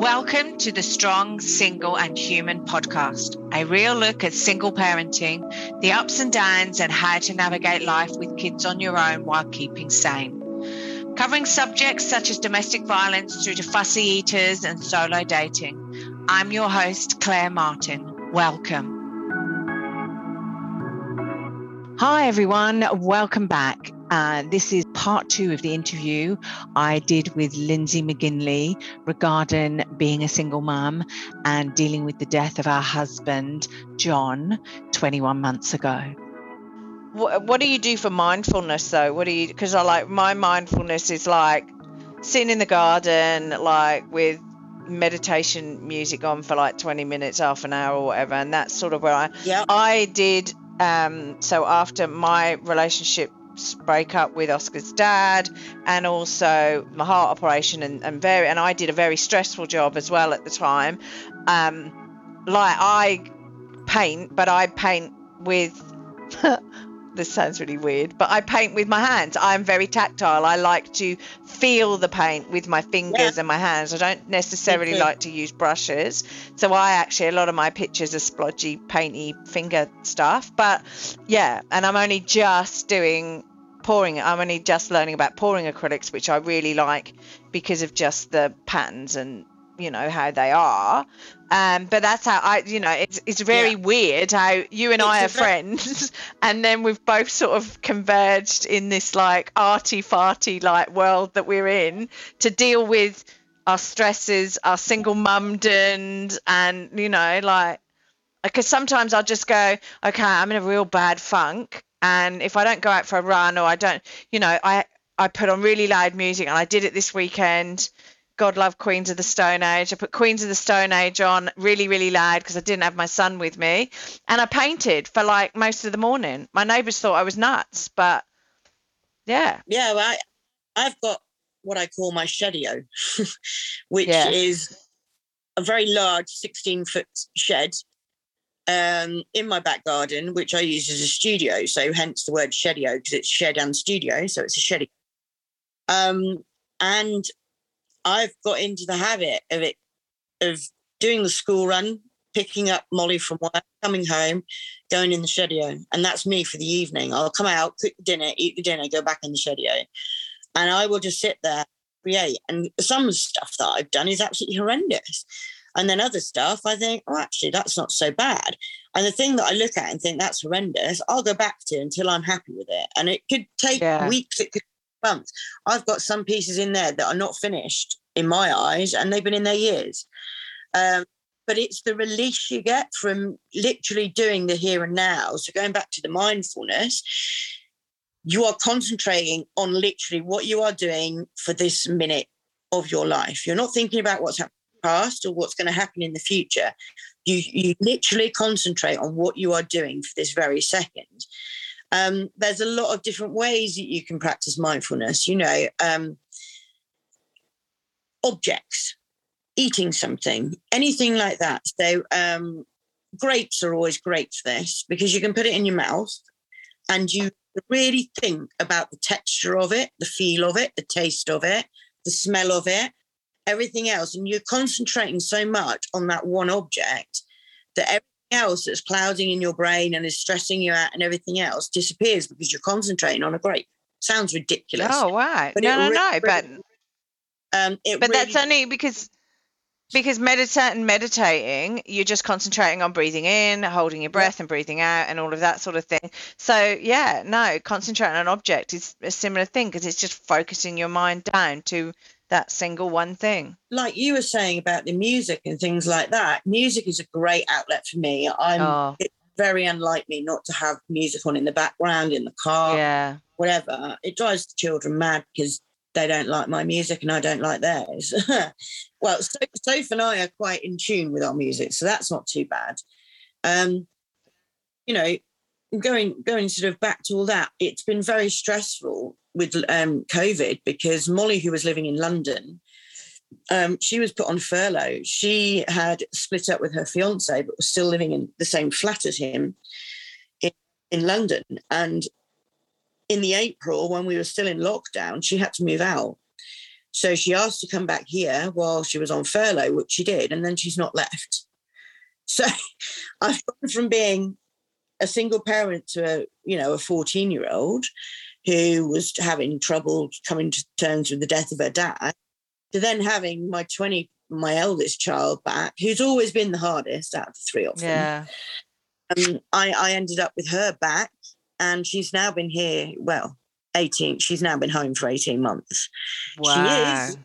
Welcome to the Strong, Single and Human podcast, a real look at single parenting, the ups and downs, and how to navigate life with kids on your own while keeping sane. Covering subjects such as domestic violence through to fussy eaters and solo dating. I'm your host, Claire Martin. Welcome. Hi, everyone. Welcome back. Uh, this is part two of the interview I did with Lindsay McGinley regarding being a single mum and dealing with the death of our husband, John, 21 months ago. What, what do you do for mindfulness though? What do you, because I like my mindfulness is like sitting in the garden, like with meditation music on for like 20 minutes, half an hour or whatever. And that's sort of where I, yeah. I did um, so after my relationship break up with Oscar's dad and also my heart operation and, and very and I did a very stressful job as well at the time. Um, like I paint, but I paint with this sounds really weird, but I paint with my hands. I'm very tactile. I like to feel the paint with my fingers yeah. and my hands. I don't necessarily like to use brushes. So I actually, a lot of my pictures are splodgy, painty finger stuff. But yeah, and I'm only just doing pouring. I'm only just learning about pouring acrylics, which I really like because of just the patterns and you know how they are um, but that's how I, you know, it's it's very yeah. weird how you and it's I are friends, and then we've both sort of converged in this like arty farty like world that we're in to deal with our stresses, our single mumdom, and you know, like, because sometimes I'll just go, okay, I'm in a real bad funk, and if I don't go out for a run or I don't, you know, I I put on really loud music, and I did it this weekend God love Queens of the Stone Age. I put Queens of the Stone Age on really, really loud because I didn't have my son with me. And I painted for like most of the morning. My neighbours thought I was nuts, but yeah. Yeah, well, I, I've got what I call my shedio, which yeah. is a very large 16 foot shed um, in my back garden, which I use as a studio. So hence the word shedio because it's shed and studio. So it's a shedio. Um, and I've got into the habit of it, of doing the school run, picking up Molly from work, coming home, going in the shedio. And that's me for the evening. I'll come out, cook dinner, eat the dinner, go back in the shedio. And I will just sit there, create. And some stuff that I've done is absolutely horrendous. And then other stuff, I think, oh, actually, that's not so bad. And the thing that I look at and think that's horrendous, I'll go back to until I'm happy with it. And it could take yeah. weeks, it could months. I've got some pieces in there that are not finished in my eyes, and they've been in there years. Um, but it's the release you get from literally doing the here and now. So going back to the mindfulness, you are concentrating on literally what you are doing for this minute of your life. You're not thinking about what's happened past or what's going to happen in the future. You you literally concentrate on what you are doing for this very second. Um, there's a lot of different ways that you can practice mindfulness. You know, um, objects, eating something, anything like that. So um, grapes are always great for this because you can put it in your mouth and you really think about the texture of it, the feel of it, the taste of it, the smell of it, everything else. And you're concentrating so much on that one object that everything else that's clouding in your brain and is stressing you out and everything else disappears because you're concentrating on a grape. Sounds ridiculous. Oh, wow. But no, no, really, no. But um, but really... that's only because because meditating meditating you're just concentrating on breathing in holding your breath yeah. and breathing out and all of that sort of thing so yeah no concentrating on an object is a similar thing because it's just focusing your mind down to that single one thing like you were saying about the music and things like that music is a great outlet for me i'm oh. very unlike me not to have music on in the background in the car yeah whatever it drives the children mad because they don't like my music and I don't like theirs. well, so, Soph and I are quite in tune with our music, so that's not too bad. Um, you know, going going sort of back to all that, it's been very stressful with um, COVID because Molly, who was living in London, um, she was put on furlough. She had split up with her fiance, but was still living in the same flat as him in, in London. And in the April when we were still in lockdown, she had to move out. So she asked to come back here while she was on furlough, which she did, and then she's not left. So I've gone from being a single parent to a, you know, a 14 year old who was having trouble coming to terms with the death of her dad to then having my 20 my eldest child back who's always been the hardest out of the three of them yeah um, I, I ended up with her back and she's now been here well 18 she's now been home for 18 months wow. she is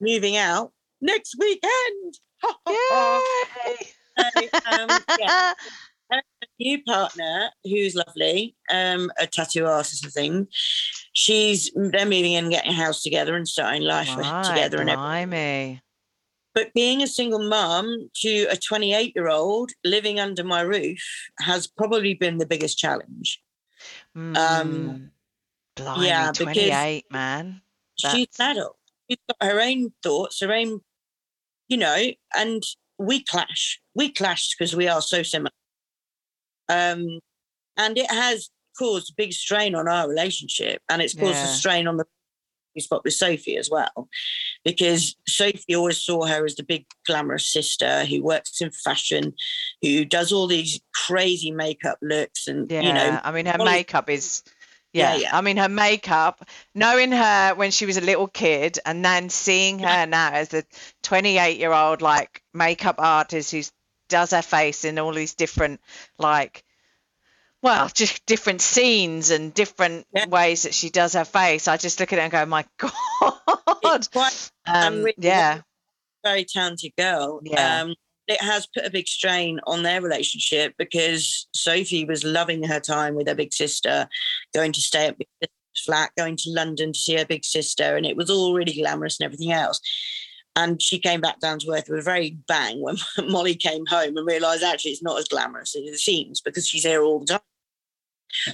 moving out next weekend Yay! so, um, yeah. new partner who's lovely, um, a tattoo artist, I think. She's they're moving in, getting a house together, and starting life right, together. And everything. But being a single mum to a 28 year old living under my roof has probably been the biggest challenge. Mm, um, blimey, yeah, 28, man. That's... She's an adult. She's got her own thoughts, her own, you know, and we clash. We clash because we are so similar. Um, and it has caused a big strain on our relationship and it's caused yeah. a strain on the spot with Sophie as well, because Sophie always saw her as the big glamorous sister who works in fashion, who does all these crazy makeup looks, and yeah, you know, I mean, her makeup is. Yeah, yeah, yeah, I mean, her makeup, knowing her when she was a little kid and then seeing her yeah. now as a 28 year old, like, makeup artist who's does her face in all these different like well, just different scenes and different yeah. ways that she does her face. I just look at it and go, "My God!" Quite, um, really yeah, very talented girl. Yeah. Um, it has put a big strain on their relationship because Sophie was loving her time with her big sister, going to stay at big flat, going to London to see her big sister, and it was all really glamorous and everything else. And she came back down to earth with a very bang when Molly came home and realised actually it's not as glamorous as it seems because she's here all the time.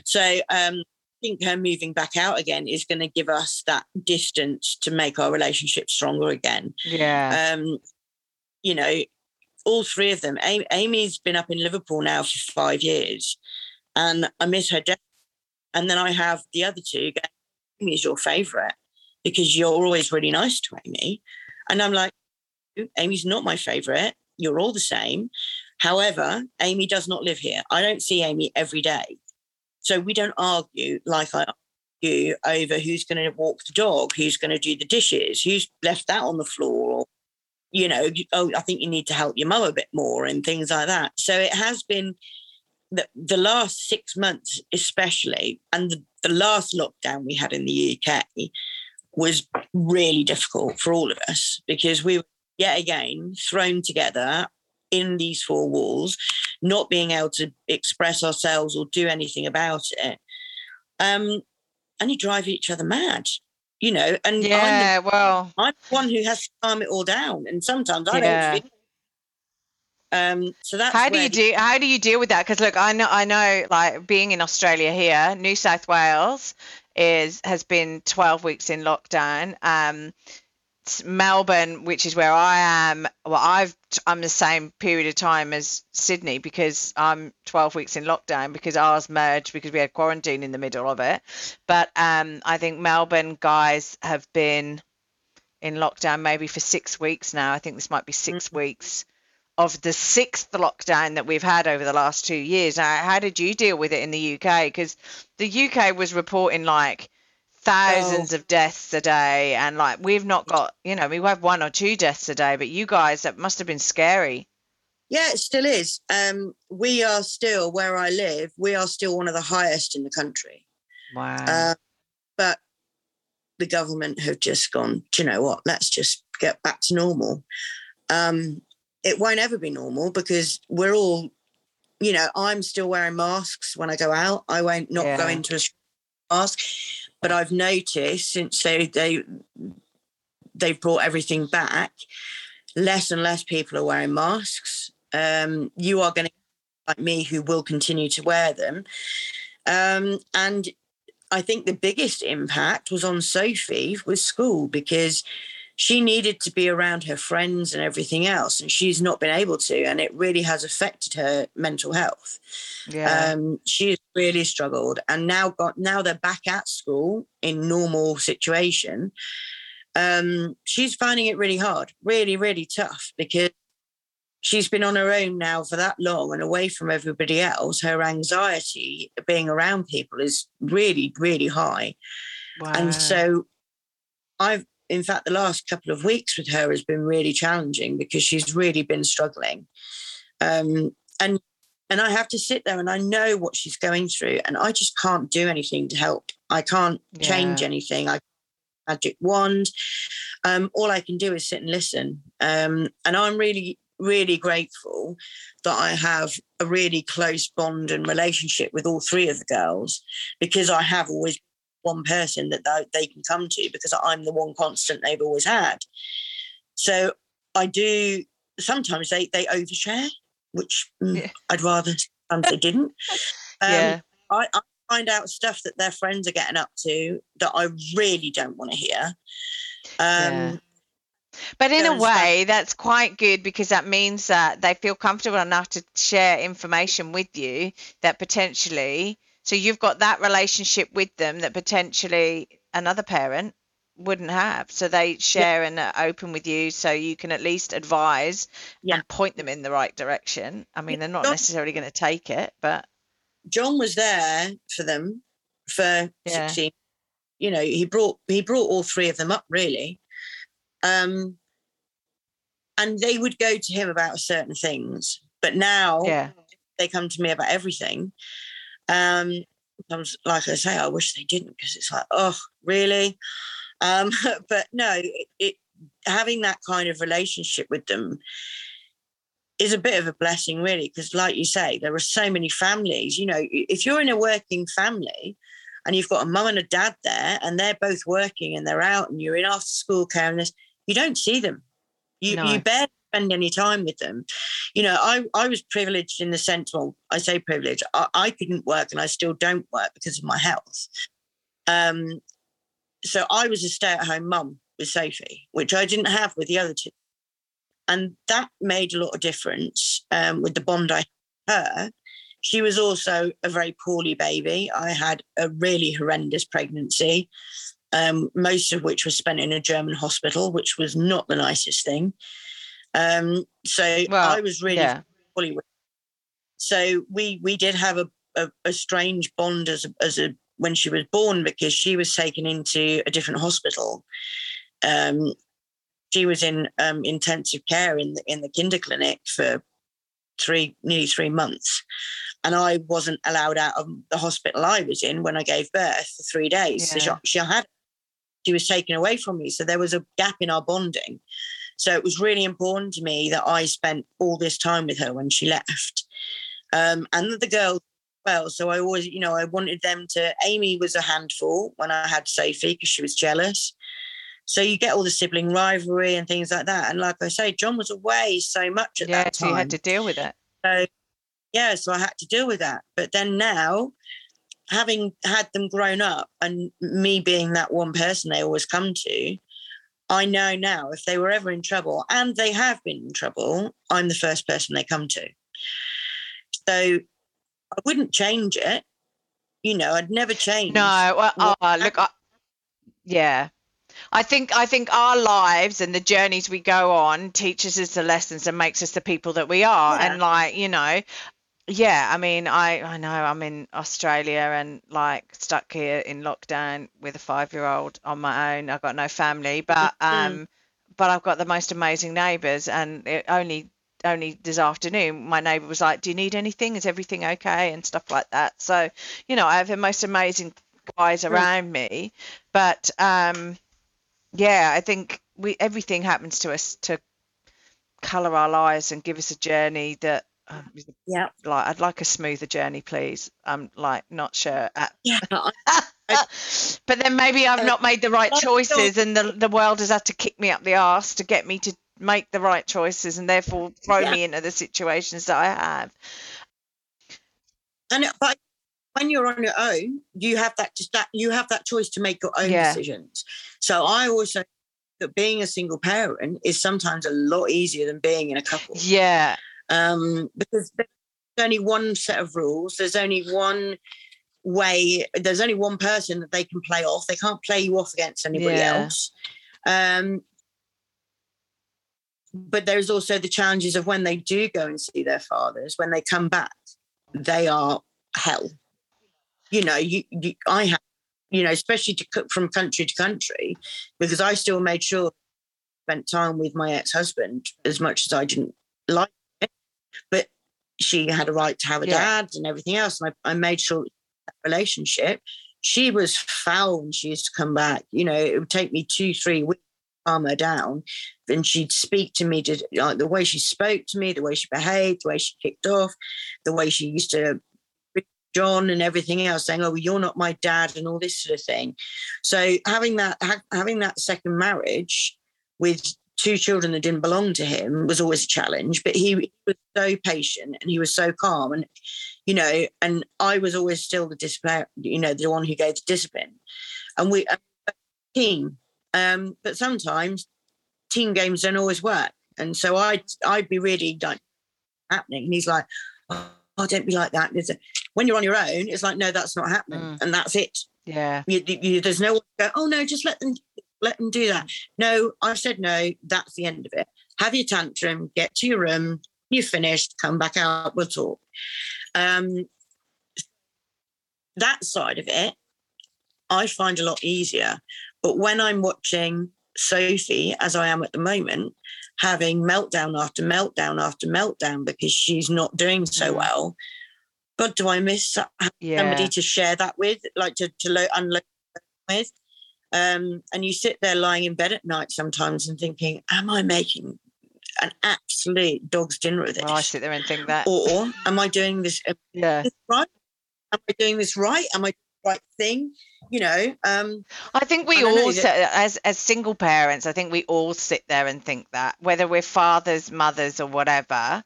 So um, I think her moving back out again is going to give us that distance to make our relationship stronger again. Yeah. Um, you know, all three of them. Amy's been up in Liverpool now for five years, and I miss her death. And then I have the other two. Amy is your favourite because you're always really nice to Amy. And I'm like, Amy's not my favorite. You're all the same. However, Amy does not live here. I don't see Amy every day. So we don't argue like I argue over who's going to walk the dog, who's going to do the dishes, who's left that on the floor, or, you know, oh, I think you need to help your mum a bit more and things like that. So it has been the, the last six months, especially, and the, the last lockdown we had in the UK was really difficult for all of us because we were yet again thrown together in these four walls, not being able to express ourselves or do anything about it. Um, and you drive each other mad, you know. And yeah, I'm the, well, I'm one who has to calm it all down, and sometimes I yeah. don't feel um, so that's how do you do how do you deal with that? Because look, I know I know like being in Australia here, New South Wales is has been 12 weeks in lockdown. Um, Melbourne, which is where I am, well, I've I'm the same period of time as Sydney because I'm 12 weeks in lockdown because ours merged because we had quarantine in the middle of it. But um, I think Melbourne guys have been in lockdown maybe for six weeks now. I think this might be 6 mm-hmm. weeks of the sixth lockdown that we've had over the last two years. how did you deal with it in the UK? Because the UK was reporting like thousands oh. of deaths a day, and like we've not got, you know, we have one or two deaths a day, but you guys, that must have been scary. Yeah, it still is. Um, we are still where I live. We are still one of the highest in the country. Wow. Uh, but the government have just gone. Do you know what? Let's just get back to normal. Um, it won't ever be normal because we're all, you know, I'm still wearing masks when I go out. I won't not yeah. go into a mask, but I've noticed since they they they've brought everything back, less and less people are wearing masks. Um, you are going to like me who will continue to wear them, um, and I think the biggest impact was on Sophie with school because she needed to be around her friends and everything else, and she's not been able to, and it really has affected her mental health. Yeah. Um, she's really struggled, and now got now they're back at school in normal situation. Um, she's finding it really hard, really, really tough because she's been on her own now for that long and away from everybody else. Her anxiety being around people is really, really high. Wow. And so I've in fact, the last couple of weeks with her has been really challenging because she's really been struggling. Um, and and I have to sit there and I know what she's going through, and I just can't do anything to help. I can't yeah. change anything. I magic wand. Um, all I can do is sit and listen. Um, and I'm really, really grateful that I have a really close bond and relationship with all three of the girls because I have always one person that they can come to because I'm the one constant they've always had. So I do sometimes they they overshare, which mm, yeah. I'd rather sometimes they didn't. Um, yeah. I, I find out stuff that their friends are getting up to that I really don't want to hear. Um, yeah. But in a way, that's quite good because that means that they feel comfortable enough to share information with you that potentially so you've got that relationship with them that potentially another parent wouldn't have. So they share yeah. and are open with you so you can at least advise yeah. and point them in the right direction. I mean, they're not necessarily going to take it, but John was there for them for yeah. 16. You know, he brought he brought all three of them up really. Um and they would go to him about certain things. But now yeah. they come to me about everything. Um, sometimes, like I say, I wish they didn't because it's like, oh, really? Um, but no, it, it, having that kind of relationship with them is a bit of a blessing, really, because, like you say, there are so many families. You know, if you're in a working family and you've got a mum and a dad there, and they're both working and they're out, and you're in after school care and this, you don't see them. You no. you barely spend any time with them. You know, I, I was privileged in the sense, well, I say privileged, I, I couldn't work and I still don't work because of my health. Um, so I was a stay at home mum with Sophie, which I didn't have with the other two. And that made a lot of difference um, with the bond I had her. She was also a very poorly baby. I had a really horrendous pregnancy, um, most of which was spent in a German hospital, which was not the nicest thing. Um, so well, I was really yeah. fully. So we we did have a, a, a strange bond as a, as a when she was born because she was taken into a different hospital. Um, she was in um, intensive care in the in the kinder clinic for three nearly three months, and I wasn't allowed out of the hospital I was in when I gave birth for three days. Yeah. So she, she had she was taken away from me, so there was a gap in our bonding. So it was really important to me that I spent all this time with her when she left. Um, and the girls well. So I always, you know, I wanted them to. Amy was a handful when I had Sophie because she was jealous. So you get all the sibling rivalry and things like that. And like I say, John was away so much at yeah, that time. so you had to deal with it. So yeah, so I had to deal with that. But then now, having had them grown up and me being that one person they always come to, I know now if they were ever in trouble, and they have been in trouble, I'm the first person they come to. So I wouldn't change it. You know, I'd never change. No, well, oh, look, I, yeah. I think I think our lives and the journeys we go on teaches us the lessons and makes us the people that we are. Yeah. And like, you know, yeah, I mean, I I know I'm in Australia and like stuck here in lockdown with a five year old on my own. I've got no family, but mm-hmm. um, but I've got the most amazing neighbours. And it only only this afternoon, my neighbour was like, "Do you need anything? Is everything okay?" and stuff like that. So you know, I have the most amazing guys mm. around me. But um, yeah, I think we everything happens to us to colour our lives and give us a journey that um, yeah. Like, I'd like a smoother journey, please. I'm like not sure. Uh, yeah. but then maybe I've uh, not made the right choices, and the the world has had to kick me up the arse to get me to make the right choices, and therefore throw yeah. me into the situations that I have. And but when you're on your own, you have that that you have that choice to make your own yeah. decisions. So I also that being a single parent is sometimes a lot easier than being in a couple. Yeah. Um, because there's only one set of rules. There's only one way. There's only one person that they can play off. They can't play you off against anybody yeah. else. Um, but there's also the challenges of when they do go and see their fathers. When they come back, they are hell. You know, you, you I have you know, especially to cook from country to country, because I still made sure I spent time with my ex-husband as much as I didn't like she had a right to have a yeah. dad and everything else. And I, I made sure that relationship. She was foul when she used to come back. You know, it would take me two, three weeks to calm her down. And she'd speak to me to like the way she spoke to me, the way she behaved, the way she kicked off, the way she used to John and everything else saying, "Oh, well, you're not my dad," and all this sort of thing. So having that ha- having that second marriage with two children that didn't belong to him was always a challenge. But he was so patient and he was so calm, and you know, and I was always still the discipline, you know, the one who gave the discipline, and we a team. Um, but sometimes team games don't always work, and so I I'd be really like happening, and he's like. Oh, don't be like that. When you're on your own, it's like, no, that's not happening, mm. and that's it. Yeah. You, you, there's no one go, oh no, just let them let them do that. No, I've said no. That's the end of it. Have your tantrum, get to your room. You're finished. Come back out. We'll talk. Um, that side of it, I find a lot easier. But when I'm watching Sophie, as I am at the moment, having meltdown after meltdown after meltdown because she's not doing so mm. well. God, do I miss yeah. somebody to share that with, like to, to lo- unload with? Um, and you sit there lying in bed at night sometimes and thinking, am I making an absolute dog's dinner of this? Well, I sit there and think that. Or am I doing this, yeah. Right? Am I doing this right? Am I doing the right thing you know um i think we I all as as single parents i think we all sit there and think that whether we're fathers mothers or whatever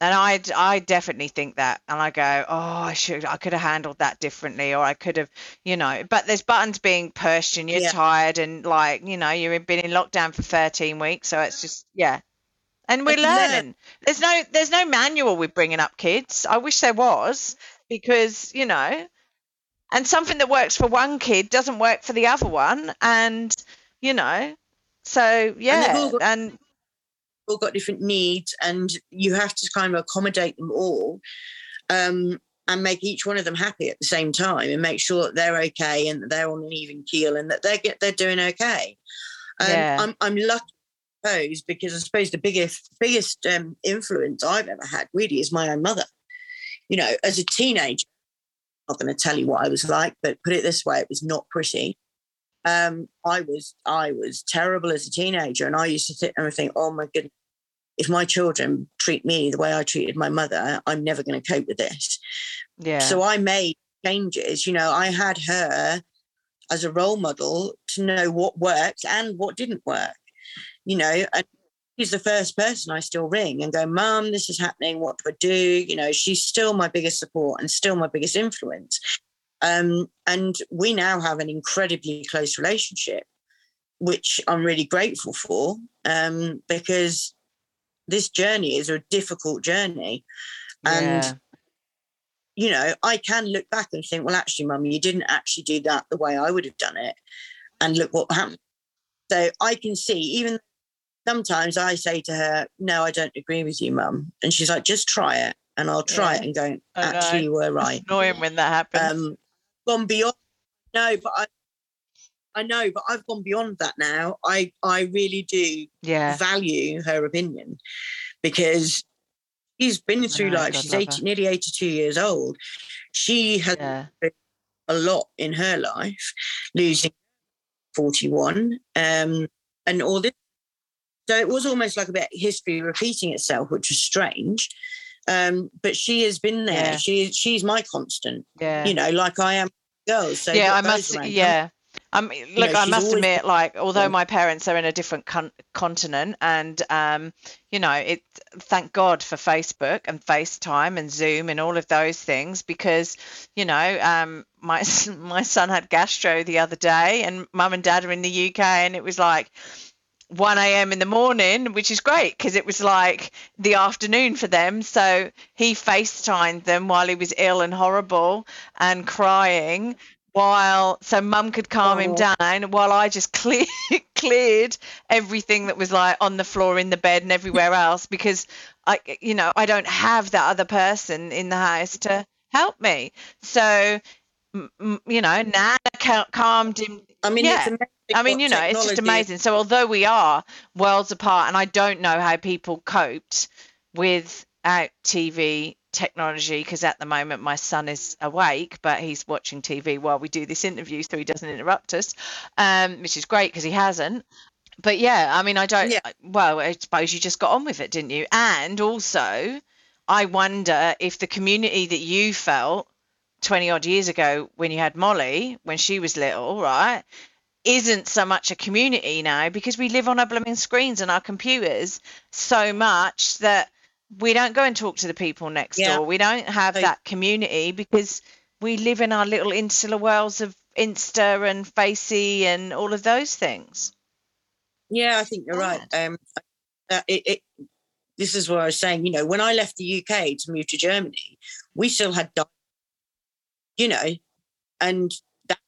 and I, I definitely think that, and I go, oh, I should, I could have handled that differently, or I could have, you know. But there's buttons being pushed, and you're yeah. tired, and like, you know, you've been in lockdown for 13 weeks, so it's just, yeah. And we're learning. There's no, there's no manual with bringing up kids. I wish there was, because you know, and something that works for one kid doesn't work for the other one and you know so yeah and all got different needs and you have to kind of accommodate them all um, and make each one of them happy at the same time and make sure that they're okay and that they're on an even keel and that they're get they're doing okay um, yeah. I'm, I'm lucky suppose because I suppose the biggest biggest um, influence I've ever had really is my own mother. You know, as a teenager, I'm not going to tell you what I was like, but put it this way, it was not pretty. Um, I was I was terrible as a teenager, and I used to sit there and think, oh my goodness, if my children treat me the way I treated my mother, I'm never going to cope with this. Yeah. So I made changes. You know, I had her as a role model to know what worked and what didn't work. You know, and she's the first person I still ring and go, Mom, this is happening. What do I do? You know, she's still my biggest support and still my biggest influence. Um, and we now have an incredibly close relationship, which I'm really grateful for um, because this journey is a difficult journey. And, yeah. you know, I can look back and think, well, actually, Mum, you didn't actually do that the way I would have done it. And look what happened. So I can see, even sometimes I say to her, No, I don't agree with you, mum. And she's like, Just try it. And I'll try yeah. it and go, Actually, you were right. It's annoying when that happens. Um, gone beyond. No, but I, I know, but I've gone beyond that now. I, I really do yeah. value her opinion because she's been through know, life. God she's 80, nearly 82 years old. She has yeah. a lot in her life, losing 41. Um, and all this so it was almost like a bit history repeating itself, which was strange. Um, but she has been there. Yeah. She she's my constant. Yeah. You know, like I am girls. So yeah, I must. Yeah. Um, look, know, I must always, admit, like, although yeah. my parents are in a different con- continent, and um, you know, it. Thank God for Facebook and FaceTime and Zoom and all of those things, because you know, um, my my son had gastro the other day, and mum and dad are in the UK, and it was like, 1 a.m. in the morning, which is great because it was like the afternoon for them. So he FaceTimed them while he was ill and horrible and crying while so mum could calm oh. him down while I just clear, cleared everything that was like on the floor in the bed and everywhere else because I you know I don't have that other person in the house to help me so you know Nana calmed him I mean yeah. I mean, you know, technology. it's just amazing. So, although we are worlds apart, and I don't know how people coped without uh, TV technology because at the moment my son is awake, but he's watching TV while we do this interview, so he doesn't interrupt us, um, which is great because he hasn't. But yeah, I mean, I don't. Yeah. Well, I suppose you just got on with it, didn't you? And also, I wonder if the community that you felt 20 odd years ago when you had Molly, when she was little, right, isn't so much a community now because we live on our blooming screens and our computers so much that we don't go and talk to the people next yeah. door. We don't have so, that community because we live in our little insular worlds of Insta and Facey and all of those things. Yeah, I think you're right. Um, uh, it, it, this is what I was saying. You know, when I left the UK to move to Germany, we still had, you know, and that,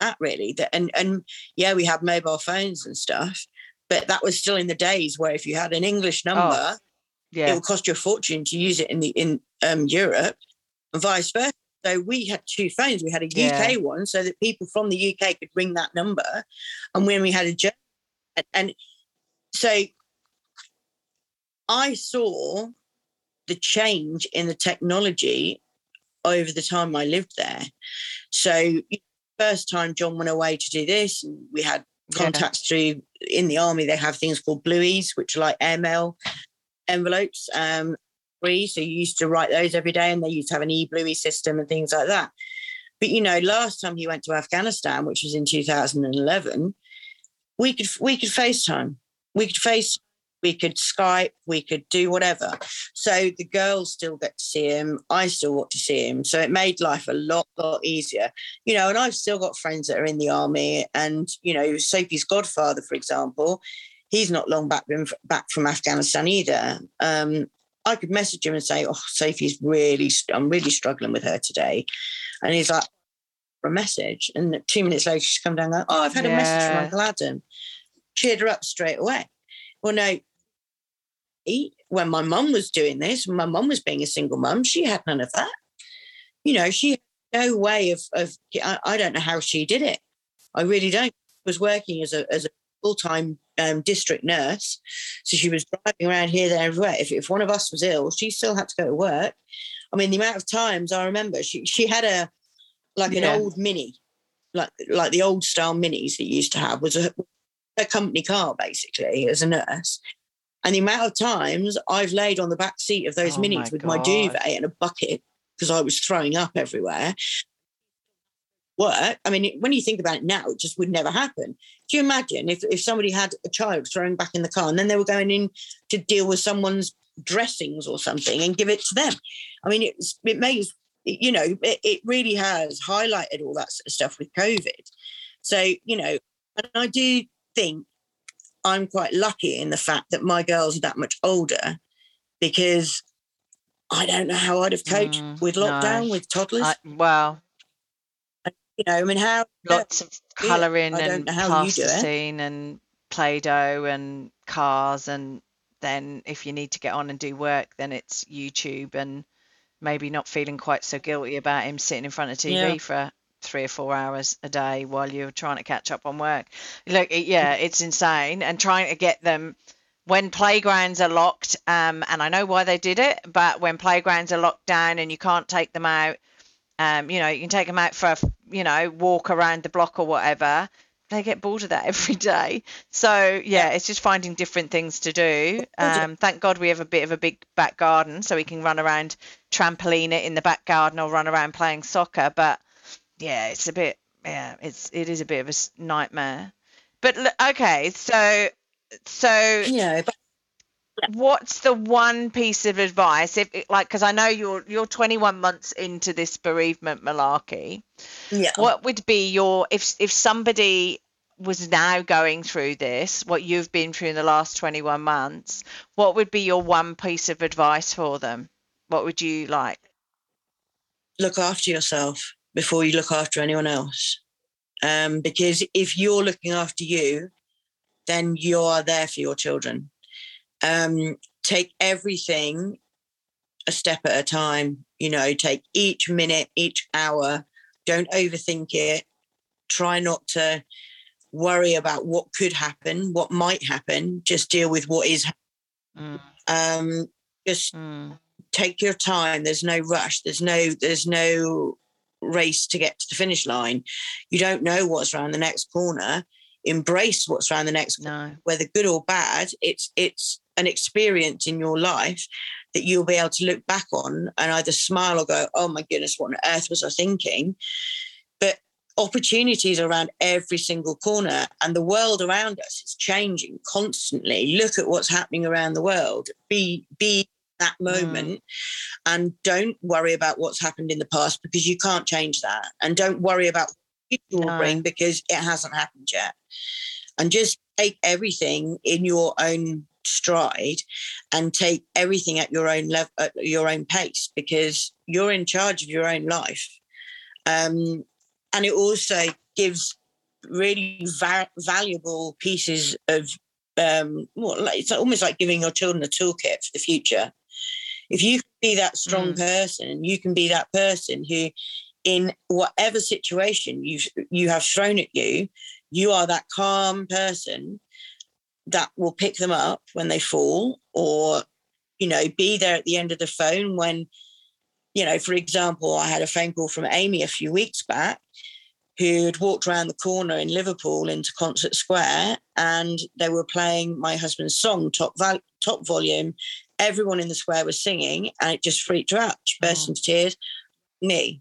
that really that and and yeah, we had mobile phones and stuff, but that was still in the days where if you had an English oh. number. Oh yeah. it will cost you a fortune to use it in the in um, Europe, and vice versa. So we had two phones. We had a UK yeah. one, so that people from the UK could ring that number, and when we had a German, and, and so I saw the change in the technology over the time I lived there. So first time John went away to do this, and we had contacts yeah. through in the army. They have things called blueys, which are like airmail envelopes um, free. So you used to write those every day and they used to have an e-bluey system and things like that. But you know, last time he went to Afghanistan, which was in 2011, we could we could FaceTime. We could face we could Skype, we could do whatever. So the girls still get to see him. I still want to see him. So it made life a lot, lot easier. You know, and I've still got friends that are in the army. And, you know, Sophie's godfather, for example, he's not long back been back from Afghanistan either. Um, I could message him and say, "Oh, Sophie's really, I'm really struggling with her today," and he's like, "A message," and two minutes later she's come down and go, "Oh, I've had yeah. a message from Uncle Adam." Cheered her up straight away. Well, no, he, when my mum was doing this, my mum was being a single mum, she had none of that. You know, she had no way of, of I, I don't know how she did it. I really don't. Was working as a as a full time um, district nurse. So she was driving around here, there, everywhere. If, if one of us was ill, she still had to go to work. I mean, the amount of times I remember she she had a like yeah. an old mini, like like the old style minis that you used to have was a, a company car basically as a nurse. And the amount of times I've laid on the back seat of those oh minis my with God. my duvet and a bucket because I was throwing up everywhere work. I mean, when you think about it now, it just would never happen. Do you imagine if, if somebody had a child throwing back in the car and then they were going in to deal with someone's dressings or something and give it to them? I mean, it's, it makes, you know, it, it really has highlighted all that sort of stuff with COVID. So, you know, and I do think I'm quite lucky in the fact that my girls are that much older because I don't know how I'd have coped mm, with lockdown no. with toddlers. I, well, you know, I mean, how lots of colouring and plasticine and play-doh and cars, and then if you need to get on and do work, then it's YouTube and maybe not feeling quite so guilty about him sitting in front of TV yeah. for three or four hours a day while you're trying to catch up on work. Look, yeah, it's insane, and trying to get them when playgrounds are locked, um, and I know why they did it, but when playgrounds are locked down and you can't take them out, um, you know, you can take them out for, a, you know, walk around the block or whatever. They get bored of that every day. So yeah, it's just finding different things to do. Um, thank God we have a bit of a big back garden, so we can run around trampoline it in the back garden or run around playing soccer. But yeah, it's a bit, yeah, it's it is a bit of a nightmare. But okay, so so yeah, but what's the one piece of advice if like because i know you're you're 21 months into this bereavement malarkey yeah what would be your if if somebody was now going through this, what you've been through in the last 21 months, what would be your one piece of advice for them? What would you like? Look after yourself before you look after anyone else. Um, because if you're looking after you, then you are there for your children. Um, take everything a step at a time, you know, take each minute, each hour, don't overthink it. Try not to worry about what could happen, what might happen. Just deal with what is. Mm. Um, just mm. take your time. There's no rush. There's no. There's no race to get to the finish line. You don't know what's around the next corner. Embrace what's around the next no. corner, whether good or bad. It's it's an experience in your life that you'll be able to look back on and either smile or go, "Oh my goodness, what on earth was I thinking?" But opportunities around every single corner and the world around us is changing constantly look at what's happening around the world be be that mm. moment mm. and don't worry about what's happened in the past because you can't change that and don't worry about will no. bring because it hasn't happened yet and just take everything in your own stride and take everything at your own level at your own pace because you're in charge of your own life um, and it also gives really va- valuable pieces of um, well, it's almost like giving your children a toolkit for the future if you can be that strong mm. person, you can be that person who, in whatever situation you you have thrown at you, you are that calm person that will pick them up when they fall, or you know, be there at the end of the phone when, you know, for example, I had a phone call from Amy a few weeks back who had walked around the corner in Liverpool into Concert Square and they were playing my husband's song, top, val- top volume, everyone in the square was singing and it just freaked her out. She burst oh. into tears. Me.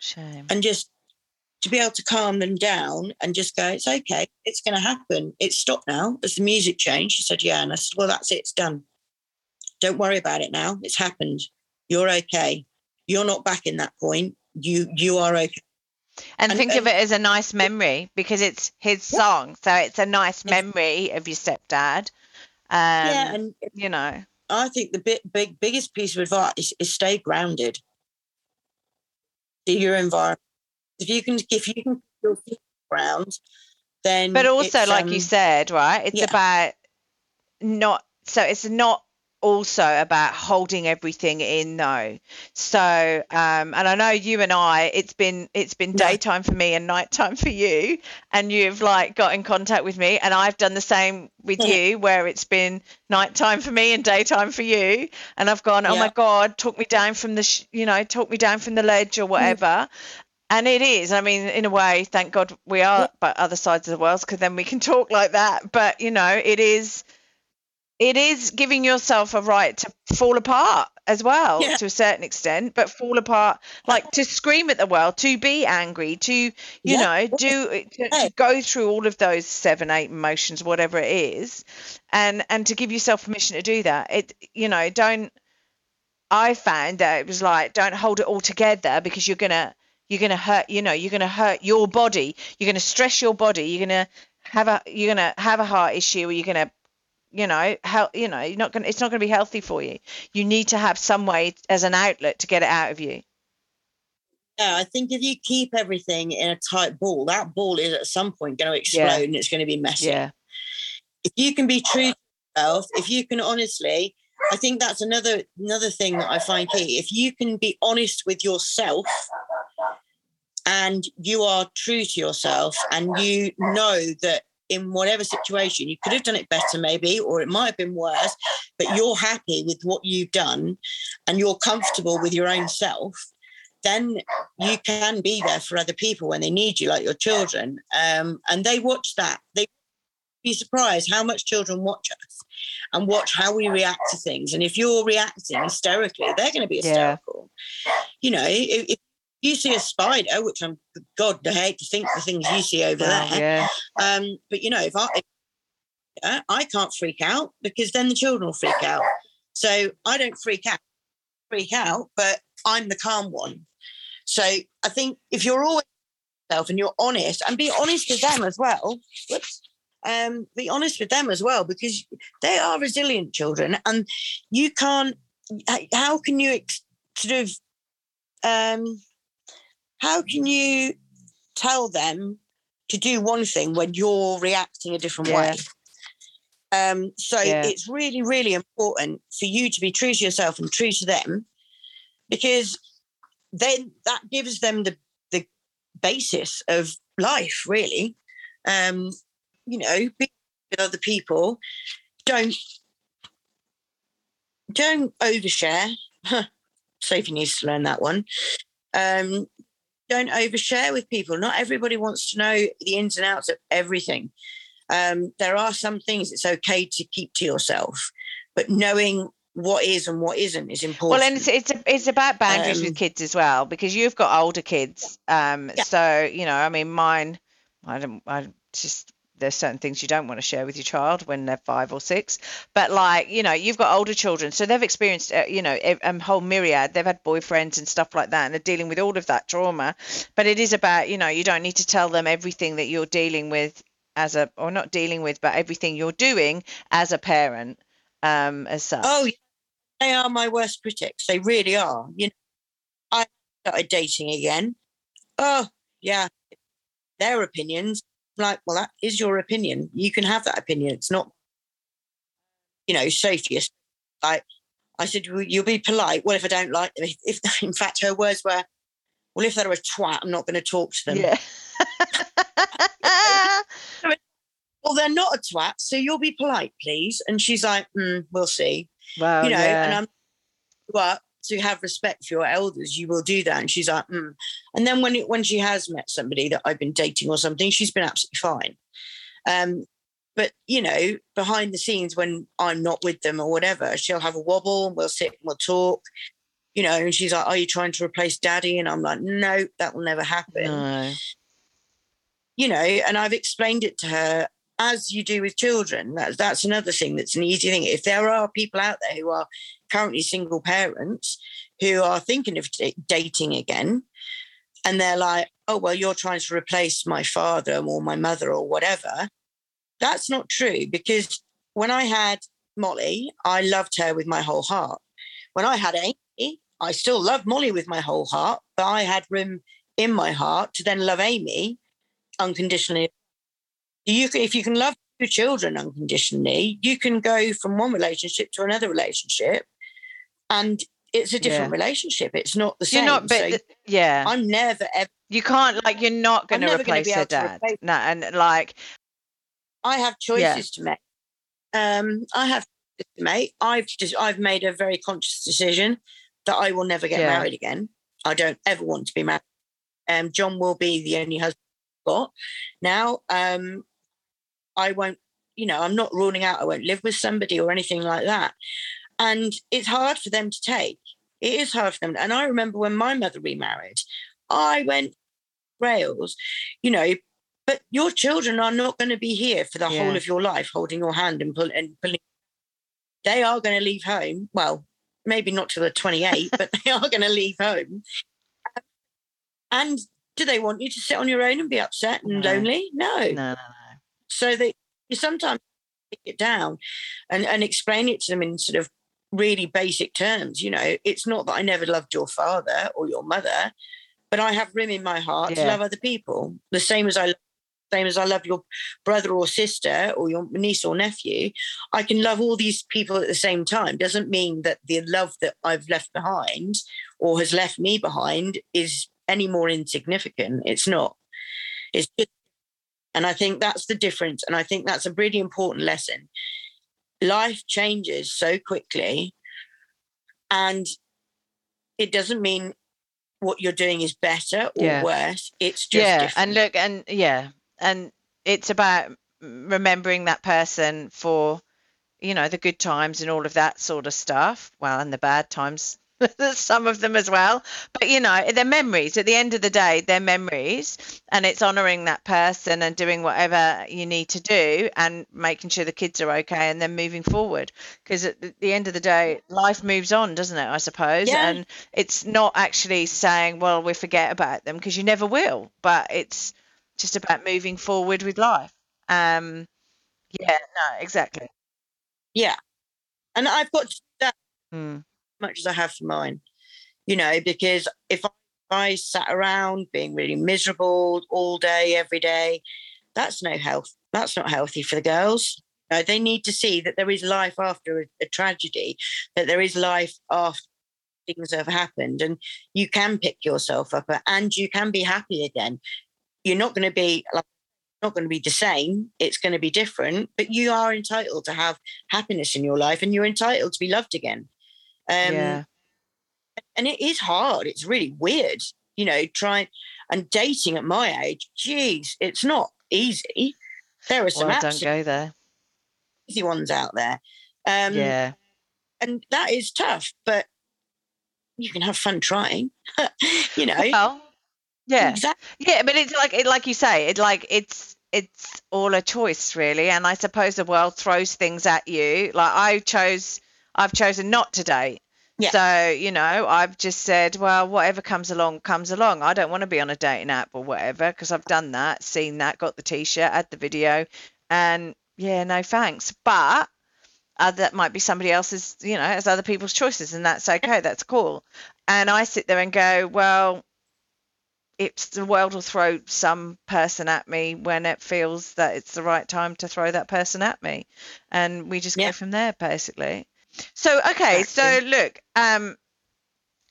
Shame. And just to be able to calm them down and just go, it's okay, it's going to happen. It's stopped now. As the music changed, she said, yeah. And I said, well, that's it, it's done. Don't worry about it now. It's happened. You're okay. You're not back in that point. You you are okay. And, and think and, of it as a nice memory because it's his yeah. song, so it's a nice memory of your stepdad. Um, yeah, and you know, I think the big, big, biggest piece of advice is, is stay grounded to your environment. If you can, if you can your feet ground, then. But also, like um, you said, right? It's yeah. about not. So it's not also about holding everything in though so um and i know you and i it's been it's been daytime for me and nighttime for you and you've like got in contact with me and i've done the same with you where it's been nighttime for me and daytime for you and i've gone oh yeah. my god talk me down from the sh- you know talk me down from the ledge or mm. whatever mm. And it is. I mean, in a way, thank God we are but other sides of the world because then we can talk like that. But, you know, it is it is giving yourself a right to fall apart as well yeah. to a certain extent but fall apart like to scream at the world to be angry to you yeah. know do to, to, go through all of those seven eight emotions whatever it is and and to give yourself permission to do that it you know don't i found that it was like don't hold it all together because you're gonna you're gonna hurt you know you're gonna hurt your body you're gonna stress your body you're gonna have a you're gonna have a heart issue or you're gonna you know how you know you're not going it's not going to be healthy for you. You need to have some way as an outlet to get it out of you. Yeah i think if you keep everything in a tight ball that ball is at some point going to explode yeah. and it's going to be messy. Yeah. If you can be true to yourself if you can honestly i think that's another another thing that i find key. If you can be honest with yourself and you are true to yourself and you know that in whatever situation. You could have done it better, maybe, or it might have been worse, but you're happy with what you've done and you're comfortable with your own self, then you can be there for other people when they need you, like your children. Um, and they watch that. They be surprised how much children watch us and watch how we react to things. And if you're reacting hysterically, they're going to be hysterical. Yeah. You know, if, if you see a spider, which I'm God, I hate to think the things you see over there. Yeah. Um, but you know, if I if I can't freak out because then the children will freak out. So I don't freak out, freak out, but I'm the calm one. So I think if you're always yourself and you're honest and be honest with them as well. Whoops. Um, be honest with them as well because they are resilient children and you can't how can you sort of um how can you tell them to do one thing when you're reacting a different yeah. way um so yeah. it's really really important for you to be true to yourself and true to them because then that gives them the the basis of life really. Um you know be with other people. Don't don't overshare. Sophie needs to learn that one. Um don't overshare with people not everybody wants to know the ins and outs of everything um, there are some things it's okay to keep to yourself but knowing what is and what isn't is important. Well, and it's it's, it's about boundaries um, with kids as well because you've got older kids. Um, yeah. so you know, I mean, mine, I don't, I just there's certain things you don't want to share with your child when they're five or six. But like you know, you've got older children, so they've experienced uh, you know a, a whole myriad. They've had boyfriends and stuff like that, and they're dealing with all of that trauma. But it is about you know you don't need to tell them everything that you're dealing with as a or not dealing with, but everything you're doing as a parent um, as such. Oh, they are my worst critics. They really are. You know, I started dating again. Oh, yeah, their opinions. Like, well, that is your opinion. You can have that opinion. It's not, you know, Sophie. Like, I said, well, you'll be polite. Well, if I don't like them, if, if in fact her words were, well, if they're a twat, I'm not going to talk to them. Yeah. well, they're not a twat, so you'll be polite, please. And she's like, mm, we'll see. Wow. You know, yeah. and I'm but to have respect for your elders, you will do that. And she's like, mm. and then when it, when she has met somebody that I've been dating or something, she's been absolutely fine. Um, but you know, behind the scenes, when I'm not with them or whatever, she'll have a wobble and we'll sit and we'll talk. You know, and she's like, "Are you trying to replace Daddy?" And I'm like, "No, that will never happen." No. You know, and I've explained it to her as you do with children. That's that's another thing that's an easy thing. If there are people out there who are currently single parents who are thinking of d- dating again, and they're like, "Oh well, you're trying to replace my father or my mother or whatever," that's not true because when I had Molly, I loved her with my whole heart. When I had Amy, I still loved Molly with my whole heart, but I had room in my heart to then love Amy unconditionally you can, if you can love your children unconditionally, you can go from one relationship to another relationship, and it's a different yeah. relationship. It's not the same. You're not, but so yeah, I'm never ever. You can't like you're not going to replace her dad. Replace no, and like I have choices yeah. to make. Um, I have to make. I've just I've made a very conscious decision that I will never get yeah. married again. I don't ever want to be married. Um, John will be the only husband I've got now. Um, I won't, you know, I'm not ruling out I won't live with somebody or anything like that. And it's hard for them to take. It is hard for them. And I remember when my mother remarried, I went rails, you know, but your children are not going to be here for the yeah. whole of your life holding your hand and, pull, and pulling. They are going to leave home. Well, maybe not till they're 28, but they are going to leave home. And do they want you to sit on your own and be upset and no. lonely? No. No, no, no. So that you sometimes take it down and, and explain it to them in sort of really basic terms. You know, it's not that I never loved your father or your mother, but I have room in my heart yeah. to love other people. The same as I same as I love your brother or sister or your niece or nephew, I can love all these people at the same time. Doesn't mean that the love that I've left behind or has left me behind is any more insignificant. It's not. It's just and I think that's the difference. And I think that's a really important lesson. Life changes so quickly. And it doesn't mean what you're doing is better or yeah. worse. It's just yeah. Different. And look, and yeah, and it's about remembering that person for, you know, the good times and all of that sort of stuff. Well, and the bad times some of them as well. But you know, they're memories. At the end of the day, they're memories, and it's honouring that person and doing whatever you need to do and making sure the kids are okay, and then moving forward. Because at the end of the day, life moves on, doesn't it? I suppose, yeah. and it's not actually saying, "Well, we forget about them," because you never will. But it's just about moving forward with life. Um, yeah, no, exactly. Yeah, and I've got that. Mm much as I have for mine, you know, because if I sat around being really miserable all day, every day, that's no health. That's not healthy for the girls. Uh, they need to see that there is life after a, a tragedy, that there is life after things have happened, and you can pick yourself up and you can be happy again. You're not going to be like not going to be the same. It's going to be different, but you are entitled to have happiness in your life and you're entitled to be loved again. Um, yeah. And it is hard. It's really weird, you know, trying and dating at my age. Geez, it's not easy. There are some well, don't go there. easy ones out there. Um, yeah. And that is tough, but you can have fun trying, you know. Well, yeah. Exactly. Yeah, but it's like it, like you say, it like it's it's all a choice really and i suppose the world throws things at you like i chose I've chosen not to date. Yeah. So, you know, I've just said, well, whatever comes along, comes along. I don't want to be on a dating app or whatever because I've done that, seen that, got the t shirt, had the video, and yeah, no thanks. But uh, that might be somebody else's, you know, as other people's choices, and that's okay. That's cool. And I sit there and go, well, it's the world will throw some person at me when it feels that it's the right time to throw that person at me, and we just yeah. go from there, basically. So okay, so look, um,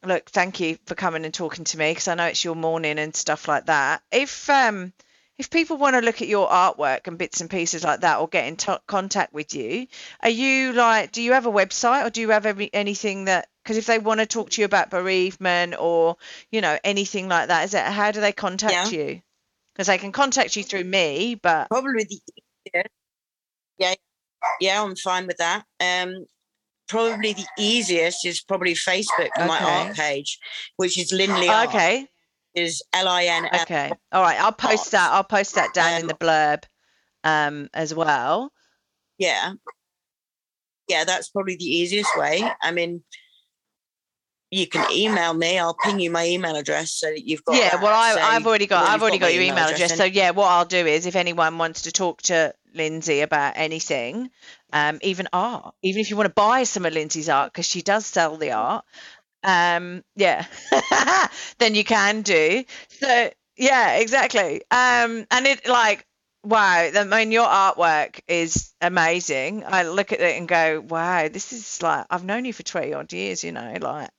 look, thank you for coming and talking to me because I know it's your morning and stuff like that. If um, if people want to look at your artwork and bits and pieces like that, or get in t- contact with you, are you like, do you have a website or do you have every, anything that? Because if they want to talk to you about bereavement or you know anything like that, is it how do they contact yeah. you? Because they can contact you through me, but probably the yeah, yeah, yeah, I'm fine with that. Um, probably the easiest is probably Facebook, okay. my art page, which is Linley. Art, okay. Is L I N. Okay. All right. I'll post that. I'll post that down um, in the blurb, um, as well. Yeah. Yeah, that's probably the easiest way. I mean, you can email me. I'll ping you my email address so that you've got. Yeah, well, I, have already got. I've already got, got your email, email address. address. So yeah, what I'll do is, if anyone wants to talk to Lindsay about anything, um, even art, even if you want to buy some of Lindsay's art because she does sell the art, um, yeah, then you can do. So yeah, exactly. Um, and it like wow, I mean your artwork is amazing. I look at it and go, wow, this is like I've known you for twenty odd years, you know, like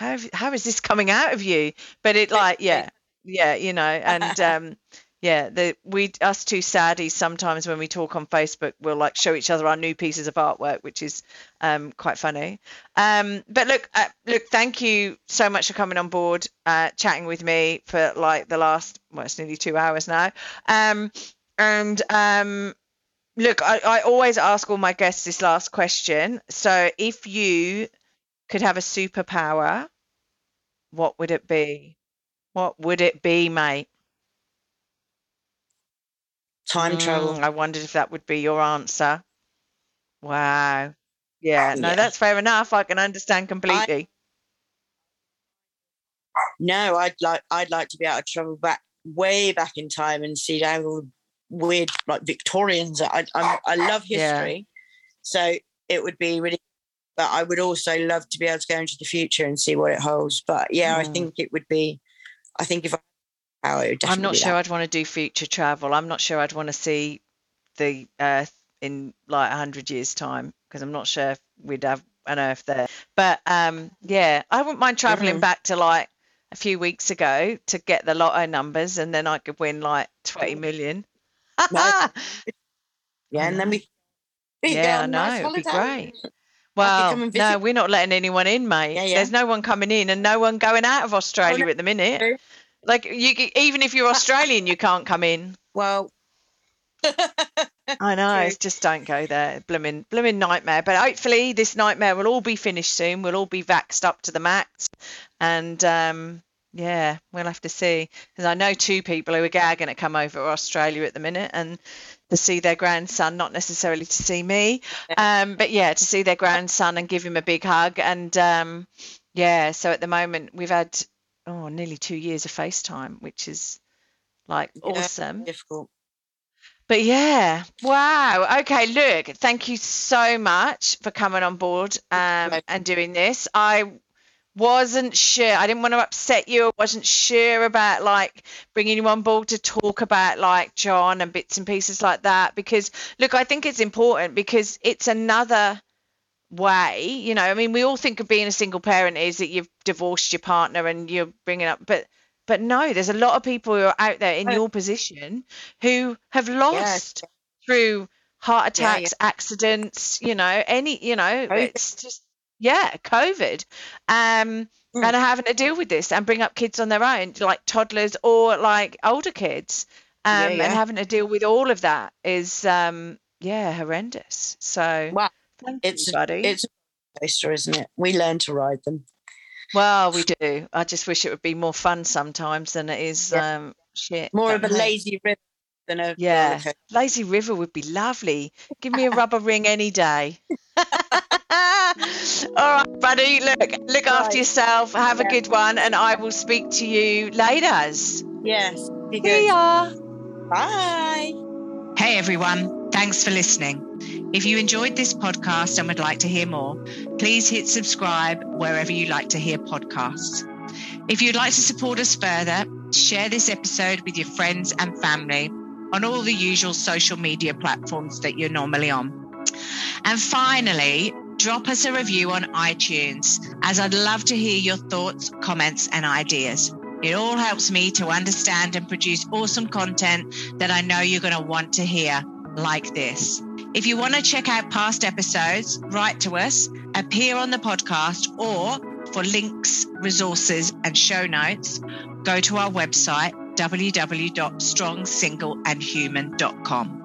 how how is this coming out of you? But it like yeah, yeah, you know, and um yeah, the we us two saddies sometimes when we talk on Facebook, we'll like show each other our new pieces of artwork, which is um, quite funny. Um, but look, uh, look, thank you so much for coming on board, uh, chatting with me for like the last, well, it's nearly two hours now. Um, and um, look, I, I always ask all my guests this last question. So, if you could have a superpower, what would it be? What would it be, mate? time travel. Mm, I wondered if that would be your answer. Wow. Yeah, no, yeah. that's fair enough. I can understand completely. I, no, I'd like I'd like to be able to travel back way back in time and see how all weird like Victorians. I I, I love history, yeah. so it would be really. But I would also love to be able to go into the future and see what it holds. But yeah, mm. I think it would be. I think if I I'm not sure that. I'd want to do future travel. I'm not sure I'd want to see the Earth in like 100 years' time because I'm not sure if we'd have an Earth there. But um, yeah, I wouldn't mind traveling mm-hmm. back to like a few weeks ago to get the lotto numbers and then I could win like 20 million. yeah, and then we. Yeah, I know. Nice It'd be great. Well, no, we're not letting anyone in, mate. Yeah, yeah. There's no one coming in and no one going out of Australia oh, no. at the minute. Like you, even if you're Australian, you can't come in. Well, I know. It's just don't go there. Blooming, blooming nightmare. But hopefully, this nightmare will all be finished soon. We'll all be vaxxed up to the max, and um, yeah, we'll have to see. Because I know two people who are gagging to come over to Australia at the minute and to see their grandson, not necessarily to see me, um, but yeah, to see their grandson and give him a big hug. And um, yeah, so at the moment we've had oh nearly two years of FaceTime, which is like yeah, awesome. Difficult. But yeah, wow. Okay, look, thank you so much for coming on board um, and doing this. I wasn't sure. I didn't want to upset you. I wasn't sure about like bringing you on board to talk about like John and bits and pieces like that because look, I think it's important because it's another way, you know. I mean, we all think of being a single parent is that you've divorced your partner and you're bringing up, but but no, there's a lot of people who are out there in oh. your position who have lost yes. through heart attacks, yeah, yeah. accidents, you know, any, you know, oh, it's just yeah, COVID, um, mm. and having to deal with this and bring up kids on their own, like toddlers or like older kids, um, yeah, yeah. and having to deal with all of that is, um, yeah, horrendous. So, wow, it's you, buddy. It's a coaster, isn't it? We learn to ride them. Well, we do. I just wish it would be more fun sometimes than it is. Yeah. Um, shit. More of a lazy river than a yeah. Lazy river would be lovely. Give me a rubber ring any day. All right, buddy. Look, look after yourself. Have yeah. a good one, and I will speak to you later. Yes. Be good. See ya. Bye. Hey, everyone. Thanks for listening. If you enjoyed this podcast and would like to hear more, please hit subscribe wherever you like to hear podcasts. If you'd like to support us further, share this episode with your friends and family on all the usual social media platforms that you're normally on. And finally, drop us a review on iTunes, as I'd love to hear your thoughts, comments, and ideas. It all helps me to understand and produce awesome content that I know you're going to want to hear, like this. If you want to check out past episodes, write to us, appear on the podcast, or for links, resources, and show notes, go to our website, www.strongsingleandhuman.com.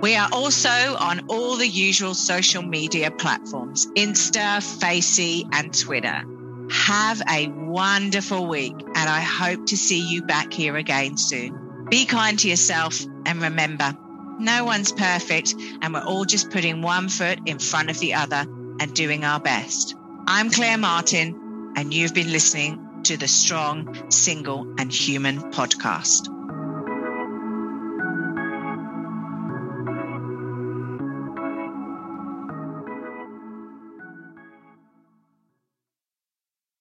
We are also on all the usual social media platforms Insta, Facey, and Twitter. Have a wonderful week, and I hope to see you back here again soon. Be kind to yourself, and remember, no one's perfect, and we're all just putting one foot in front of the other and doing our best. I'm Claire Martin, and you've been listening to the Strong, Single, and Human podcast.